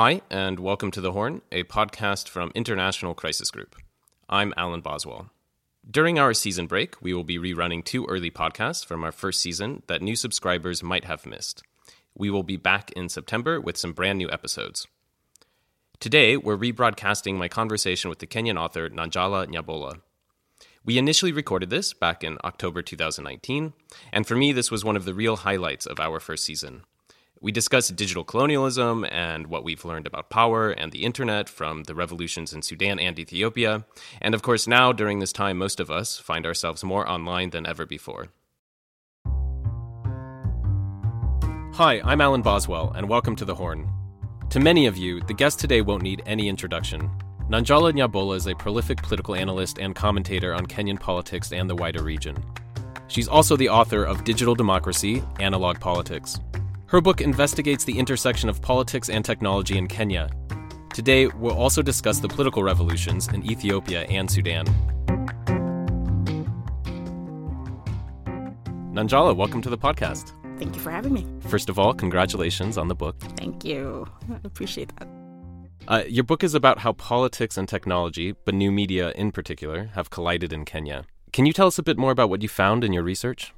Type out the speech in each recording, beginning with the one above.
Hi, and welcome to The Horn, a podcast from International Crisis Group. I'm Alan Boswell. During our season break, we will be rerunning two early podcasts from our first season that new subscribers might have missed. We will be back in September with some brand new episodes. Today, we're rebroadcasting my conversation with the Kenyan author Nanjala Nyabola. We initially recorded this back in October 2019, and for me, this was one of the real highlights of our first season. We discussed digital colonialism and what we've learned about power and the internet from the revolutions in Sudan and Ethiopia. And of course, now, during this time, most of us find ourselves more online than ever before. Hi, I'm Alan Boswell, and welcome to The Horn. To many of you, the guest today won't need any introduction. Nanjala Nyabola is a prolific political analyst and commentator on Kenyan politics and the wider region. She's also the author of Digital Democracy Analog Politics, her book investigates the intersection of politics and technology in Kenya. Today, we'll also discuss the political revolutions in Ethiopia and Sudan. Nanjala, welcome to the podcast. Thank you for having me. First of all, congratulations on the book. Thank you. I appreciate that. Uh, your book is about how politics and technology, but new media in particular, have collided in Kenya. Can you tell us a bit more about what you found in your research?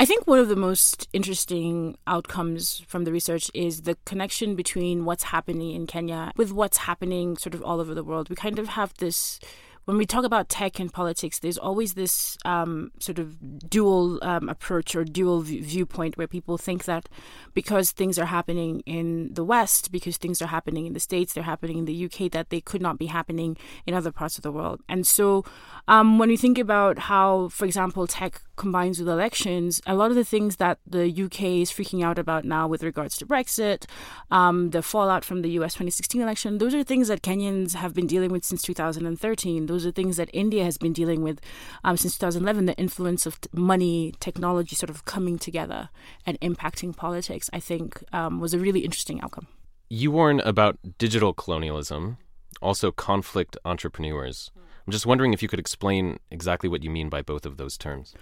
I think one of the most interesting outcomes from the research is the connection between what's happening in Kenya with what's happening sort of all over the world. We kind of have this when we talk about tech and politics, there's always this um, sort of dual um, approach or dual v- viewpoint where people think that because things are happening in the West, because things are happening in the States, they're happening in the UK, that they could not be happening in other parts of the world. And so um, when we think about how, for example, tech combines with elections, a lot of the things that the UK is freaking out about now with regards to Brexit, um, the fallout from the US 2016 election, those are things that Kenyans have been dealing with since 2013. Those are things that India has been dealing with um, since 2011. The influence of money, technology sort of coming together and impacting politics, I think, um, was a really interesting outcome. You warn about digital colonialism, also conflict entrepreneurs. I'm just wondering if you could explain exactly what you mean by both of those terms.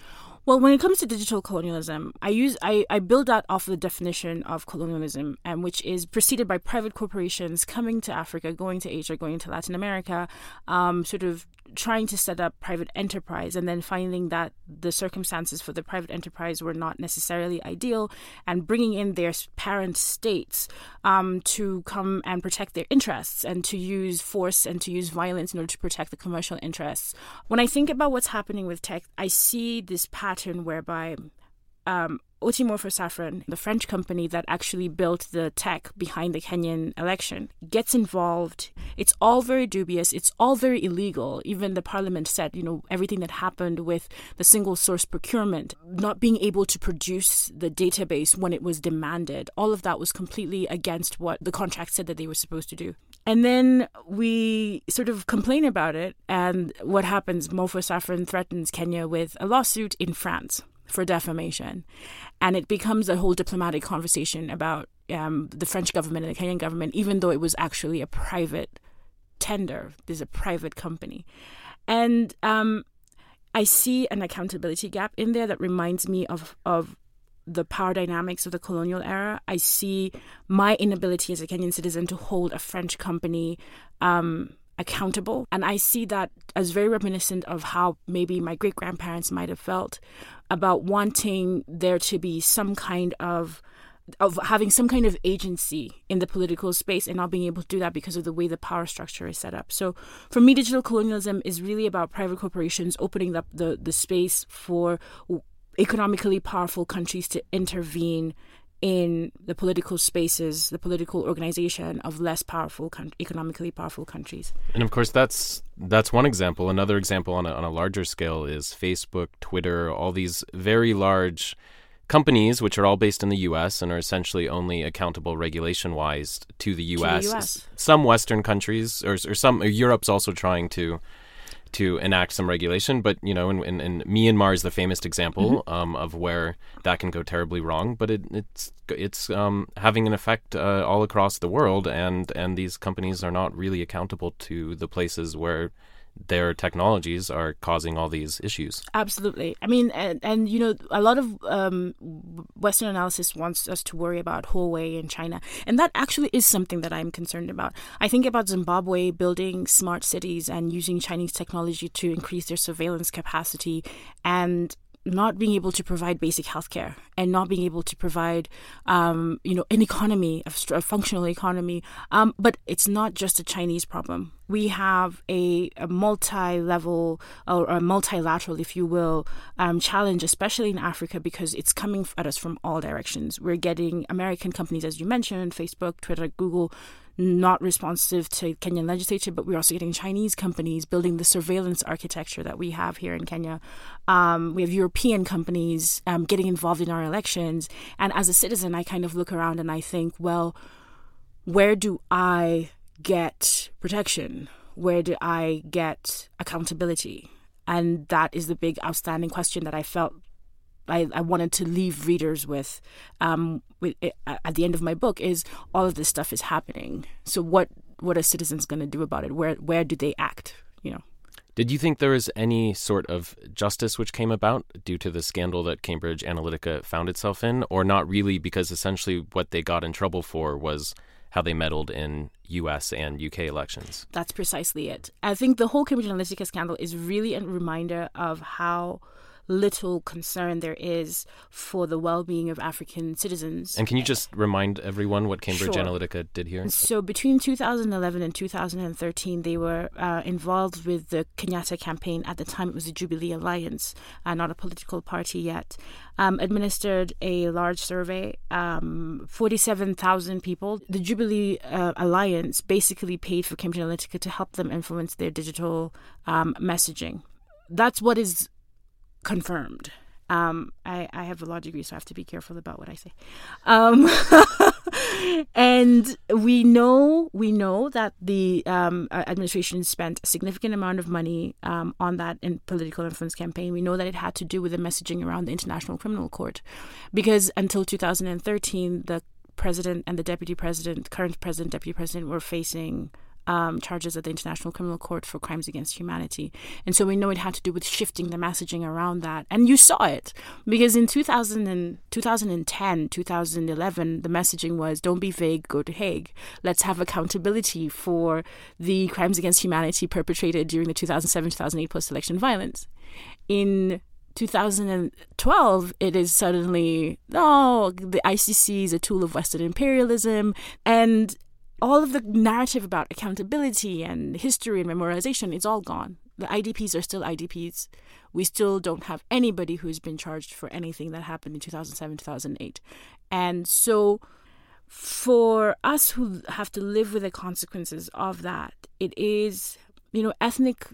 Well, when it comes to digital colonialism, I use I, I build that off of the definition of colonialism, um, which is preceded by private corporations coming to Africa, going to Asia, going to Latin America, um, sort of trying to set up private enterprise, and then finding that the circumstances for the private enterprise were not necessarily ideal, and bringing in their parent states um, to come and protect their interests, and to use force and to use violence in order to protect the commercial interests. When I think about what's happening with tech, I see this pattern pattern whereby um, Safran, the French company that actually built the tech behind the Kenyan election, gets involved. It's all very dubious. It's all very illegal. Even the parliament said, you know, everything that happened with the single source procurement, not being able to produce the database when it was demanded, all of that was completely against what the contract said that they were supposed to do. And then we sort of complain about it. And what happens? Morpho Safran threatens Kenya with a lawsuit in France for defamation. And it becomes a whole diplomatic conversation about um, the French government and the Kenyan government, even though it was actually a private tender. There's a private company. And um, I see an accountability gap in there that reminds me of, of the power dynamics of the colonial era. I see my inability as a Kenyan citizen to hold a French company um, accountable. And I see that as very reminiscent of how maybe my great grandparents might have felt about wanting there to be some kind of of having some kind of agency in the political space and not being able to do that because of the way the power structure is set up. So for me, digital colonialism is really about private corporations opening up the, the space for economically powerful countries to intervene in the political spaces, the political organization of less powerful, con- economically powerful countries. And of course, that's that's one example. Another example on a, on a larger scale is Facebook, Twitter, all these very large companies, which are all based in the U.S. and are essentially only accountable regulation-wise to the U.S. To the US. Some Western countries, or, or some or Europe's also trying to to enact some regulation. But you know, in, in, in Myanmar is the famous example mm-hmm. um, of where that can go terribly wrong. But it, it's it's um, having an effect uh, all across the world, and and these companies are not really accountable to the places where their technologies are causing all these issues. Absolutely. I mean, and, and you know, a lot of um, Western analysis wants us to worry about Huawei and China. And that actually is something that I'm concerned about. I think about Zimbabwe building smart cities and using Chinese technology to increase their surveillance capacity and not being able to provide basic healthcare and not being able to provide, um, you know, an economy, a, functional economy. Um, but it's not just a Chinese problem. We have a, a multi-level or a multilateral, if you will, um, challenge, especially in Africa, because it's coming at us from all directions. We're getting American companies, as you mentioned, Facebook, Twitter, Google, not responsive to Kenyan legislature, but we're also getting Chinese companies building the surveillance architecture that we have here in Kenya. Um, we have European companies um, getting involved in our elections. And as a citizen, I kind of look around and I think, well, where do I get protection? Where do I get accountability? And that is the big outstanding question that I felt I, I wanted to leave readers with, um, with it, at the end of my book is all of this stuff is happening. So what what are citizens going to do about it? Where where do they act? You know. Did you think there was any sort of justice which came about due to the scandal that Cambridge Analytica found itself in, or not really? Because essentially, what they got in trouble for was how they meddled in U.S. and U.K. elections. That's precisely it. I think the whole Cambridge Analytica scandal is really a reminder of how little concern there is for the well-being of African citizens. And can you just remind everyone what Cambridge sure. Analytica did here? So between 2011 and 2013, they were uh, involved with the Kenyatta campaign. At the time, it was the Jubilee Alliance, uh, not a political party yet. Um, administered a large survey, um, 47,000 people. The Jubilee uh, Alliance basically paid for Cambridge Analytica to help them influence their digital um, messaging. That's what is confirmed. Um, I, I have a law degree, so I have to be careful about what I say. Um, and we know we know that the um, administration spent a significant amount of money um, on that in political influence campaign. We know that it had to do with the messaging around the International Criminal Court, because until 2013, the president and the deputy president, current president, deputy president, were facing um, charges at the International Criminal Court for crimes against humanity. And so we know it had to do with shifting the messaging around that. And you saw it because in 2000 and, 2010, 2011, the messaging was don't be vague, go to Hague. Let's have accountability for the crimes against humanity perpetrated during the 2007 2008 post election violence. In 2012, it is suddenly, oh, the ICC is a tool of Western imperialism. And all of the narrative about accountability and history and memorization it's all gone. The idps are still idps we still don't have anybody who's been charged for anything that happened in 2007 2008 and so for us who have to live with the consequences of that it is you know ethnic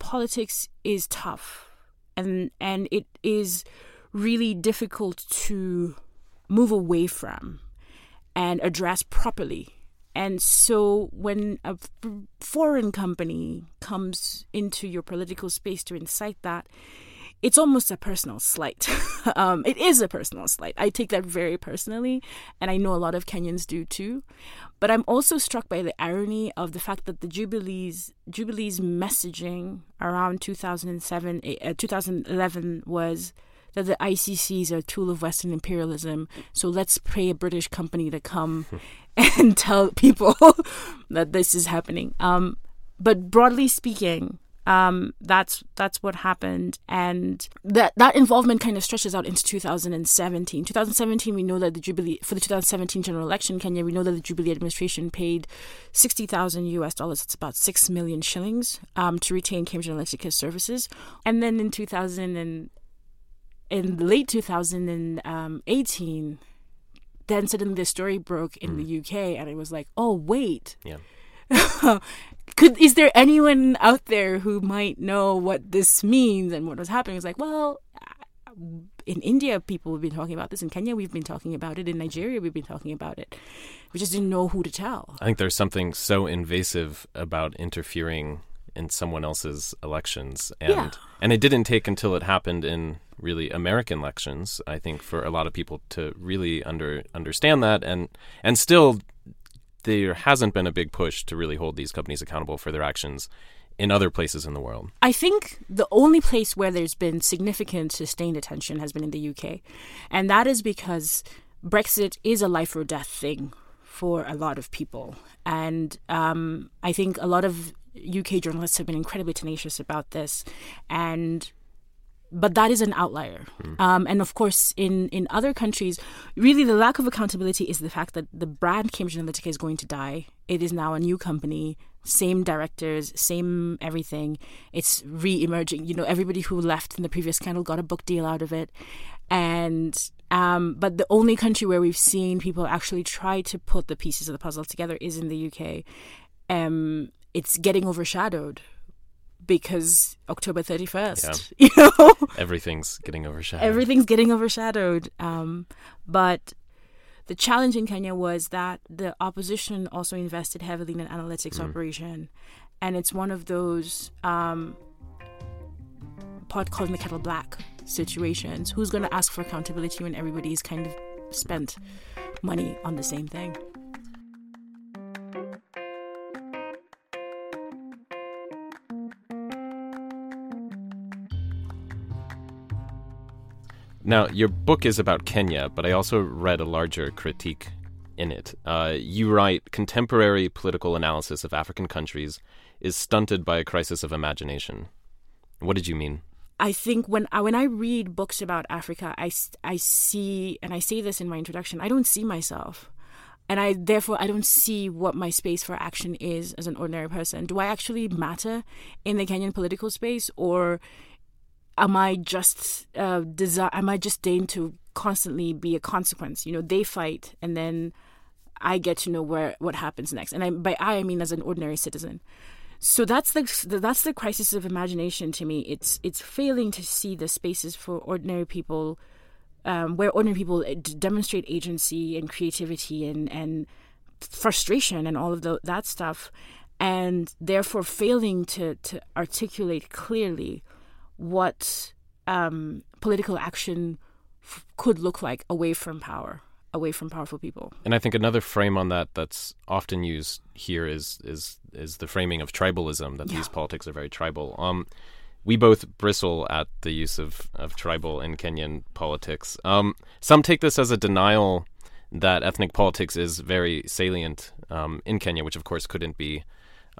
politics is tough. And and it is really difficult to move away from and address properly. And so when a foreign company comes into your political space to incite that, it's almost a personal slight. um, it is a personal slight. I take that very personally, and I know a lot of Kenyans do too. But I'm also struck by the irony of the fact that the Jubilees Jubilees messaging around 2007, uh, 2011 was that the ICC is a tool of Western imperialism. So let's pay a British company to come and tell people that this is happening. Um, but broadly speaking, um, that's that's what happened, and that that involvement kind of stretches out into 2017. 2017, we know that the Jubilee for the 2017 general election, in Kenya, we know that the Jubilee administration paid 60,000 U.S. dollars. It's about six million shillings um, to retain Cambridge Analytica services, and then in 2000 and in late 2018, then suddenly the story broke in mm. the UK, and it was like, oh wait, yeah. Could is there anyone out there who might know what this means and what was happening? It's like, well, in India, people have been talking about this. In Kenya, we've been talking about it. In Nigeria, we've been talking about it. We just didn't know who to tell. I think there's something so invasive about interfering in someone else's elections, and yeah. and it didn't take until it happened in really American elections. I think for a lot of people to really under understand that, and and still there hasn't been a big push to really hold these companies accountable for their actions in other places in the world? I think the only place where there's been significant sustained attention has been in the UK. And that is because Brexit is a life or death thing for a lot of people. And um, I think a lot of UK journalists have been incredibly tenacious about this. And but that is an outlier. Mm. Um, and of course, in, in other countries, really the lack of accountability is the fact that the brand Cambridge Analytica is going to die. It is now a new company, same directors, same everything. It's re emerging. You know, everybody who left in the previous scandal got a book deal out of it. And, um, but the only country where we've seen people actually try to put the pieces of the puzzle together is in the UK. Um, it's getting overshadowed because October 31st, yeah. you know, everything's getting overshadowed. Everything's getting overshadowed. Um, but the challenge in Kenya was that the opposition also invested heavily in an analytics mm. operation, and it's one of those um, pot calling the kettle black situations. Who's going to ask for accountability when everybody's kind of spent money on the same thing? Now, your book is about Kenya, but I also read a larger critique in it. Uh, you write contemporary political analysis of African countries is stunted by a crisis of imagination. What did you mean? I think when I, when I read books about Africa, I, I see, and I say this in my introduction, I don't see myself. And I therefore I don't see what my space for action is as an ordinary person. Do I actually matter in the Kenyan political space, or am I just uh, desire? Am I just deigned to constantly be a consequence? You know, they fight, and then I get to know where what happens next. And I, by I, I mean as an ordinary citizen. So that's the that's the crisis of imagination to me. It's it's failing to see the spaces for ordinary people, um, where ordinary people uh, demonstrate agency and creativity and and frustration and all of the, that stuff, and therefore failing to to articulate clearly what um, political action f- could look like away from power, away from powerful people. And I think another frame on that that's often used here is is is the framing of tribalism that yeah. these politics are very tribal. Um, we both bristle at the use of, of tribal in Kenyan politics. Um, some take this as a denial that ethnic politics is very salient um, in Kenya, which of course couldn't be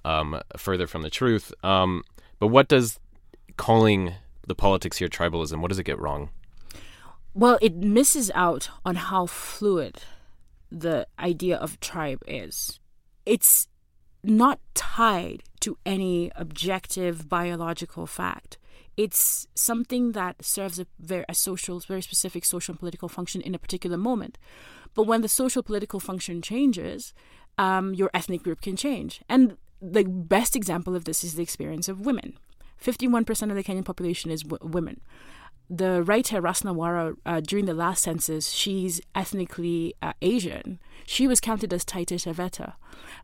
um, further from the truth. Um, but what does calling the politics here tribalism? What does it get wrong? Well, it misses out on how fluid the idea of tribe is. It's not tied to any objective biological fact. It's something that serves a very a social, very specific social and political function in a particular moment. But when the social political function changes, um, your ethnic group can change. And the best example of this is the experience of women. 51% of the Kenyan population is w- women. The writer Rasna Warah, uh, during the last census, she's ethnically uh, Asian. She was counted as Taita Taveta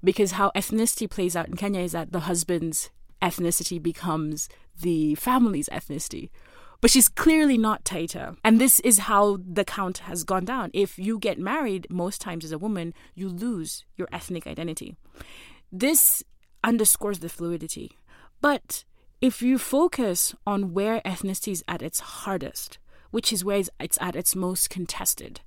because how ethnicity plays out in Kenya is that the husband's ethnicity becomes the family's ethnicity. But she's clearly not Taita. And this is how the count has gone down. If you get married, most times as a woman, you lose your ethnic identity. This underscores the fluidity. But if you focus on where ethnicity is at its hardest, which is where it's at its most contested,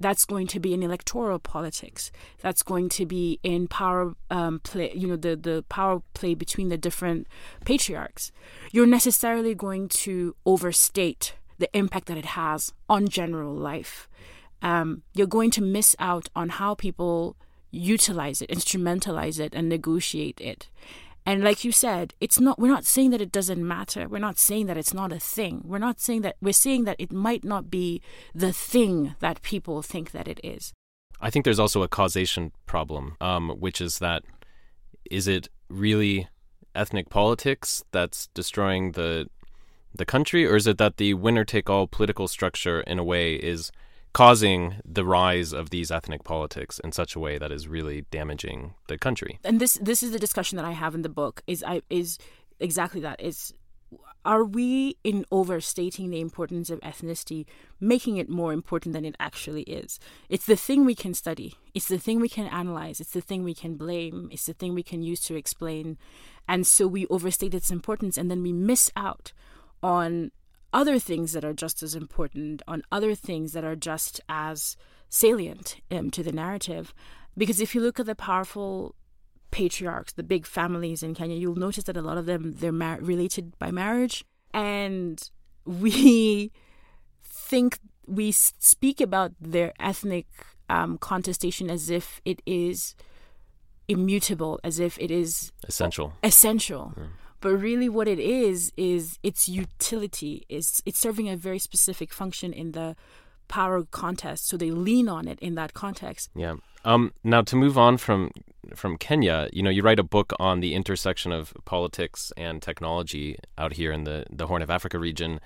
that's going to be in electoral politics. That's going to be in power um, play, you know, the, the power play between the different patriarchs. You're necessarily going to overstate the impact that it has on general life. Um, you're going to miss out on how people utilize it, instrumentalize it, and negotiate it. And like you said, it's not we're not saying that it doesn't matter. We're not saying that it's not a thing. We're not saying that we're saying that it might not be the thing that people think that it is. I think there's also a causation problem, um, which is that is it really ethnic politics that's destroying the the country, or is it that the winner take all political structure in a way is causing the rise of these ethnic politics in such a way that is really damaging the country. And this this is the discussion that I have in the book is I is exactly that is are we in overstating the importance of ethnicity, making it more important than it actually is? It's the thing we can study, it's the thing we can analyze, it's the thing we can blame, it's the thing we can use to explain. And so we overstate its importance and then we miss out on other things that are just as important, on other things that are just as salient um, to the narrative. Because if you look at the powerful patriarchs, the big families in Kenya, you'll notice that a lot of them they're mar- related by marriage, and we think we speak about their ethnic um, contestation as if it is immutable, as if it is essential. Essential. But really, what it is is its utility. is It's serving a very specific function in the power contest, so they lean on it in that context. Yeah. Um, now to move on from from Kenya, you know, you write a book on the intersection of politics and technology out here in the the Horn of Africa region.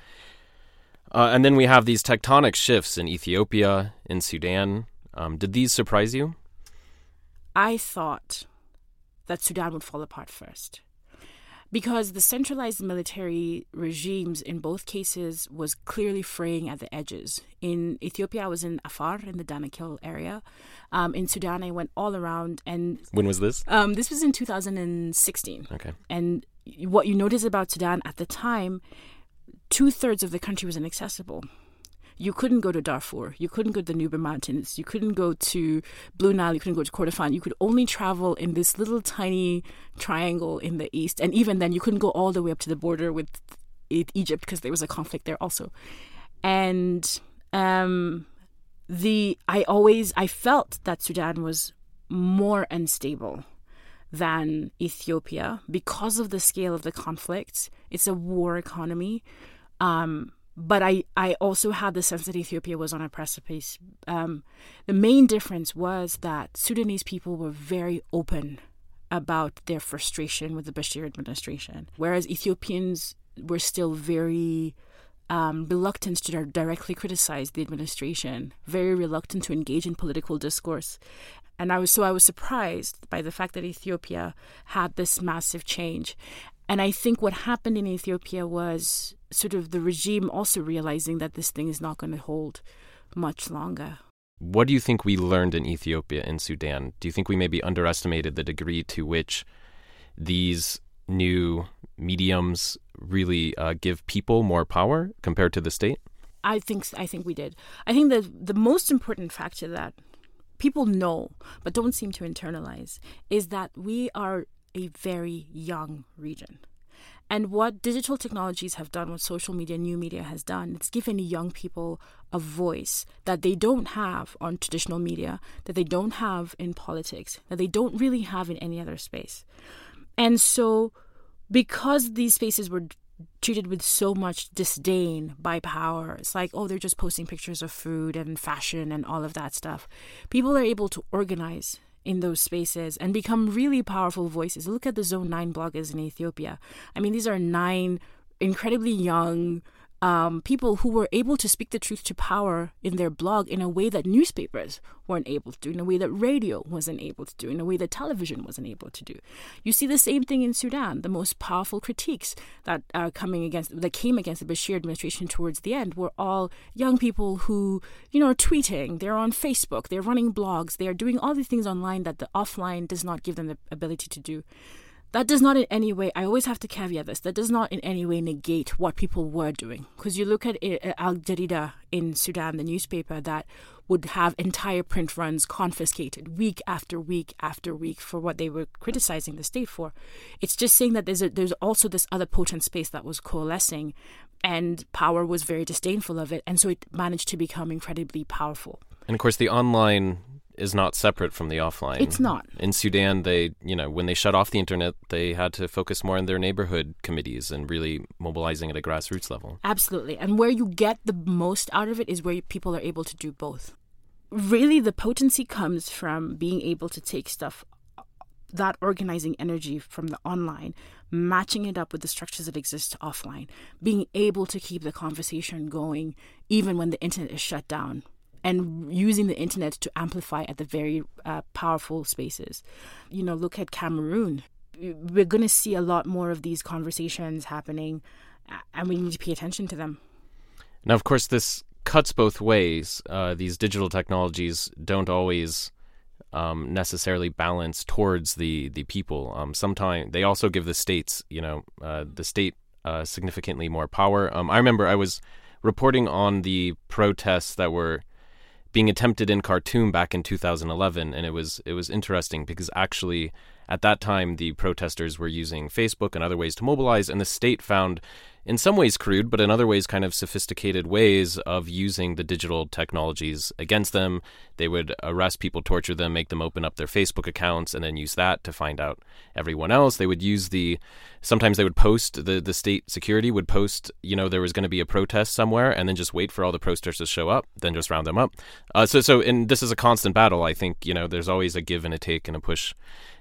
Uh, and then we have these tectonic shifts in Ethiopia, in Sudan. Um, did these surprise you? I thought that Sudan would fall apart first because the centralized military regimes in both cases was clearly fraying at the edges. In Ethiopia, I was in Afar in the Danakil area. Um, in Sudan, I went all around. And when was this? Um, this was in 2016. Okay. And what you notice about Sudan at the time, two thirds of the country was inaccessible you couldn't go to Darfur, you couldn't go to the Nuba Mountains, you couldn't go to Blue Nile, you couldn't go to Kordofan. You could only travel in this little tiny triangle in the east, and even then, you couldn't go all the way up to the border with Egypt because there was a conflict there also. And um, the I always I felt that Sudan was more unstable than Ethiopia because of the scale of the conflict. It's a war economy. Um, but I, I also had the sense that Ethiopia was on a precipice. Um, the main difference was that Sudanese people were very open about their frustration with the Bashir administration, whereas Ethiopians were still very um, reluctant to directly criticize the administration, very reluctant to engage in political discourse. And I was so I was surprised by the fact that Ethiopia had this massive change. And I think what happened in Ethiopia was sort of the regime also realizing that this thing is not going to hold much longer. What do you think we learned in Ethiopia and Sudan? Do you think we maybe underestimated the degree to which these new mediums really uh, give people more power compared to the state? I think I think we did. I think that the most important factor that people know but don't seem to internalize is that we are a very young region. And what digital technologies have done, what social media, new media has done, it's given young people a voice that they don't have on traditional media, that they don't have in politics, that they don't really have in any other space. And so, because these spaces were treated with so much disdain by power, it's like, oh, they're just posting pictures of food and fashion and all of that stuff. People are able to organize in those spaces and become really powerful voices. Look at the Zone 9 bloggers in Ethiopia. I mean, these are nine incredibly young um, people who were able to speak the truth to power in their blog in a way that newspapers weren't able to do, in a way that radio wasn't able to do, in a way that television wasn't able to do. You see the same thing in Sudan. The most powerful critiques that are coming against that came against the Bashir administration towards the end were all young people who, you know, are tweeting, they're on Facebook, they're running blogs, they are doing all these things online that the offline does not give them the ability to do that does not in any way i always have to caveat this that does not in any way negate what people were doing. Because you look at eh, eh, al jarida in sudan the newspaper that would have entire print runs confiscated week after week after week for what they were criticizing the state for. It's just saying that there's a, there's also this other potent space that was coalescing and power was very disdainful of it and so it managed to become incredibly powerful. And of course the online is not separate from the offline. It's not. In Sudan, they, you know, when they shut off the internet, they had to focus more on their neighborhood committees and really mobilizing at a grassroots level. Absolutely. And where you get the most out of it is where people are able to do both. Really, the potency comes from being able to take stuff, that organizing energy from the online, matching it up with the structures that exist offline, being able to keep the conversation going even when the internet is shut down and using the internet to amplify at the very uh, powerful spaces. You know, look at Cameroon. We're going to see a lot more of these conversations happening and we need to pay attention to them. Now, of course, this cuts both ways. Uh, these digital technologies don't always um, necessarily balance towards the the people. Um, sometimes they also give the states, you know, uh, the state uh, significantly more power. Um, I remember I was reporting on the protests that were being attempted in Khartoum back in 2011, and it was it was interesting because actually at that time the protesters were using Facebook and other ways to mobilize, and the state found in some ways crude, but in other ways kind of sophisticated ways of using the digital technologies against them. They would arrest people, torture them, make them open up their Facebook accounts, and then use that to find out everyone else. They would use the sometimes they would post the the state security would post, you know, there was going to be a protest somewhere, and then just wait for all the protesters to show up, then just round them up. Uh, so so and this is a constant battle. I think you know there's always a give and a take and a push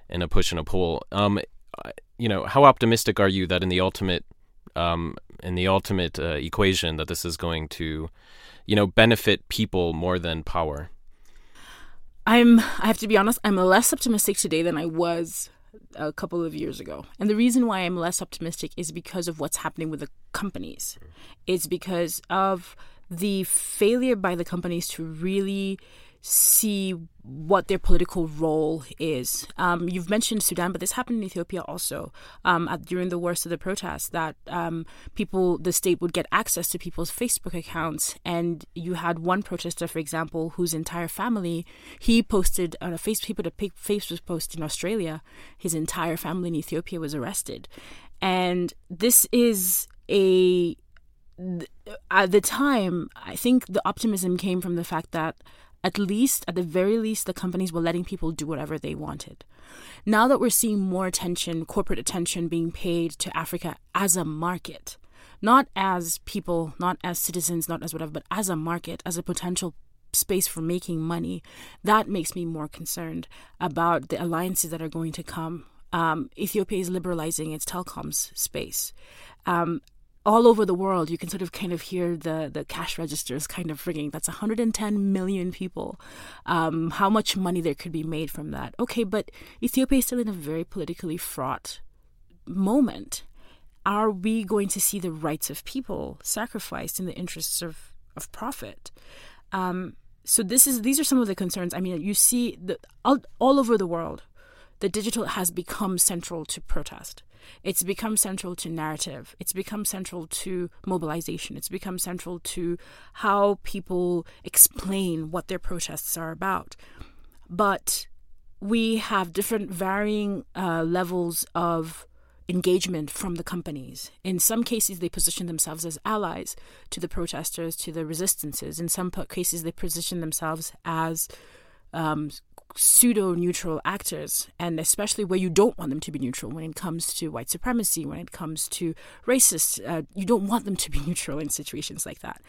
and a push and a pull. Um, you know, how optimistic are you that in the ultimate um, in the ultimate uh, equation that this is going to, you know, benefit people more than power? I'm. I have to be honest. I'm less optimistic today than I was a couple of years ago. And the reason why I'm less optimistic is because of what's happening with the companies. It's because of the failure by the companies to really see what their political role is. Um, you've mentioned Sudan, but this happened in Ethiopia also um, at, during the worst of the protests. That um, people, the state would get access to people's Facebook accounts, and you had one protester, for example, whose entire family he posted on a Facebook. He put a Facebook post in Australia. His entire family in Ethiopia was arrested, and this is a at the time, I think the optimism came from the fact that at least, at the very least, the companies were letting people do whatever they wanted. Now that we're seeing more attention, corporate attention being paid to Africa as a market, not as people, not as citizens, not as whatever, but as a market, as a potential space for making money, that makes me more concerned about the alliances that are going to come. Um, Ethiopia is liberalizing its telecoms space. Um, all over the world, you can sort of kind of hear the the cash registers kind of ringing. That's 110 million people. Um, how much money there could be made from that? Okay, but Ethiopia is still in a very politically fraught moment. Are we going to see the rights of people sacrificed in the interests of of profit? Um, so this is these are some of the concerns. I mean, you see the all, all over the world, the digital has become central to protest. It's become central to narrative. It's become central to mobilization. It's become central to how people explain what their protests are about. But we have different varying uh, levels of engagement from the companies. In some cases, they position themselves as allies to the protesters, to the resistances. In some cases, they position themselves as um, pseudo neutral actors, and especially where you don't want them to be neutral when it comes to white supremacy, when it comes to racist, uh, you don't want them to be neutral in situations like that.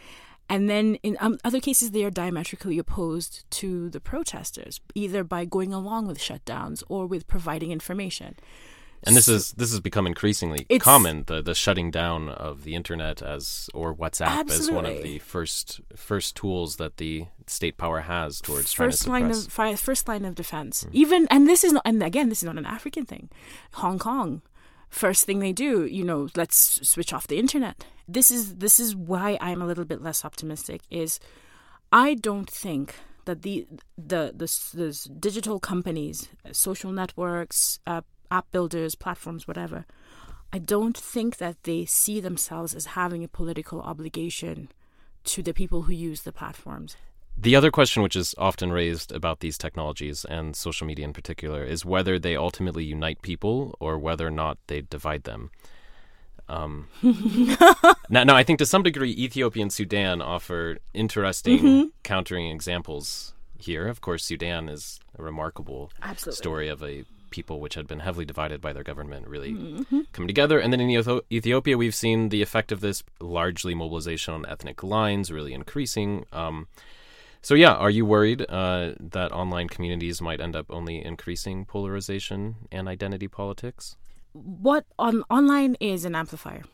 And then in um, other cases, they are diametrically opposed to the protesters, either by going along with shutdowns or with providing information. And this is this has become increasingly common the the shutting down of the internet as or WhatsApp absolutely. as one of the first first tools that the state power has towards first line of first line of defense. Mm. Even and this is not and again this is not an African thing. Hong Kong first thing they do, you know, let's switch off the internet. This is this is why I'm a little bit less optimistic is I don't think that the the the, the digital companies, social networks, uh, app builders, platforms, whatever, I don't think that they see themselves as having a political obligation to the people who use the platforms. The other question, which is often raised about these technologies and social media in particular, is whether they ultimately unite people or whether or not they divide them. Um, now, now, I think to some degree, Ethiopia and Sudan offer interesting mm-hmm. countering examples here. Of course, Sudan is a remarkable Absolutely. story of a people which had been heavily divided by their government really mm-hmm. coming together. And then in Ethiopia, we've seen the effect of this largely mobilization on ethnic lines really increasing. Um, so, yeah, are you worried uh, that online communities might end up only increasing polarization and identity politics? What on online is an amplifier.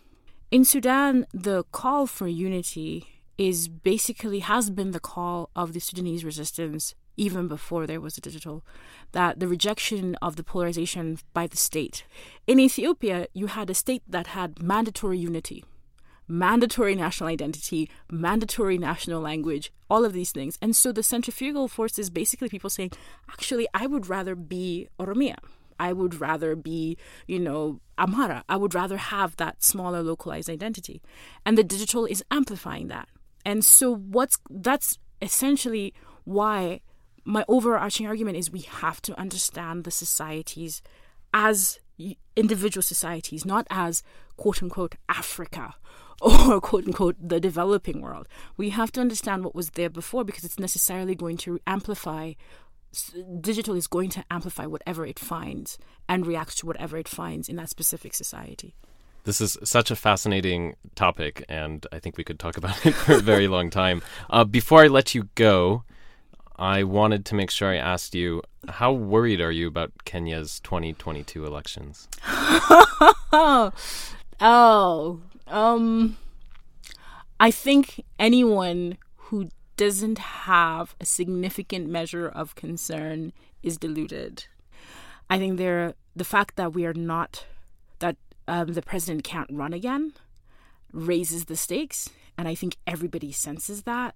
In Sudan, the call for unity is basically has been the call of the Sudanese resistance even before there was a digital, that the rejection of the polarization by the state. In Ethiopia, you had a state that had mandatory unity. mandatory national identity, mandatory national language, all of these things. And so the centrifugal force is basically people saying, actually, I would rather be Oromia. I would rather be, you know, Amhara. I would rather have that smaller localized identity. And the digital is amplifying that. And so what's that's essentially why my overarching argument is we have to understand the societies as individual societies, not as quote unquote Africa or quote unquote the developing world. We have to understand what was there before because it's necessarily going to amplify. Digital is going to amplify whatever it finds and react to whatever it finds in that specific society. This is such a fascinating topic, and I think we could talk about it for a very long time. Uh, before I let you go, I wanted to make sure I asked you how worried are you about Kenya's 2022 elections? oh, um, I think anyone who doesn't have a significant measure of concern is deluded. I think there the fact that we are not that um, the president can't run again raises the stakes, and I think everybody senses that.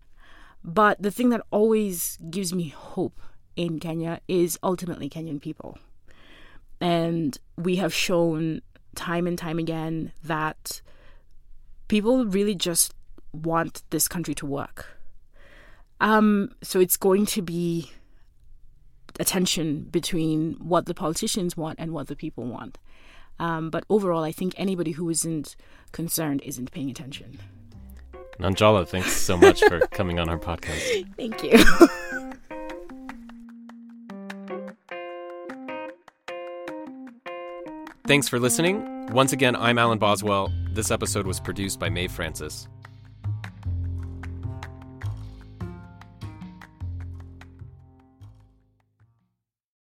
But the thing that always gives me hope in Kenya is ultimately Kenyan people. And we have shown time and time again that people really just want this country to work. Um, so it's going to be a tension between what the politicians want and what the people want. Um, but overall, I think anybody who isn't concerned isn't paying attention. Nanjala, thanks so much for coming on our podcast. Thank you. Thanks for listening. Once again, I'm Alan Boswell. This episode was produced by Mae Francis.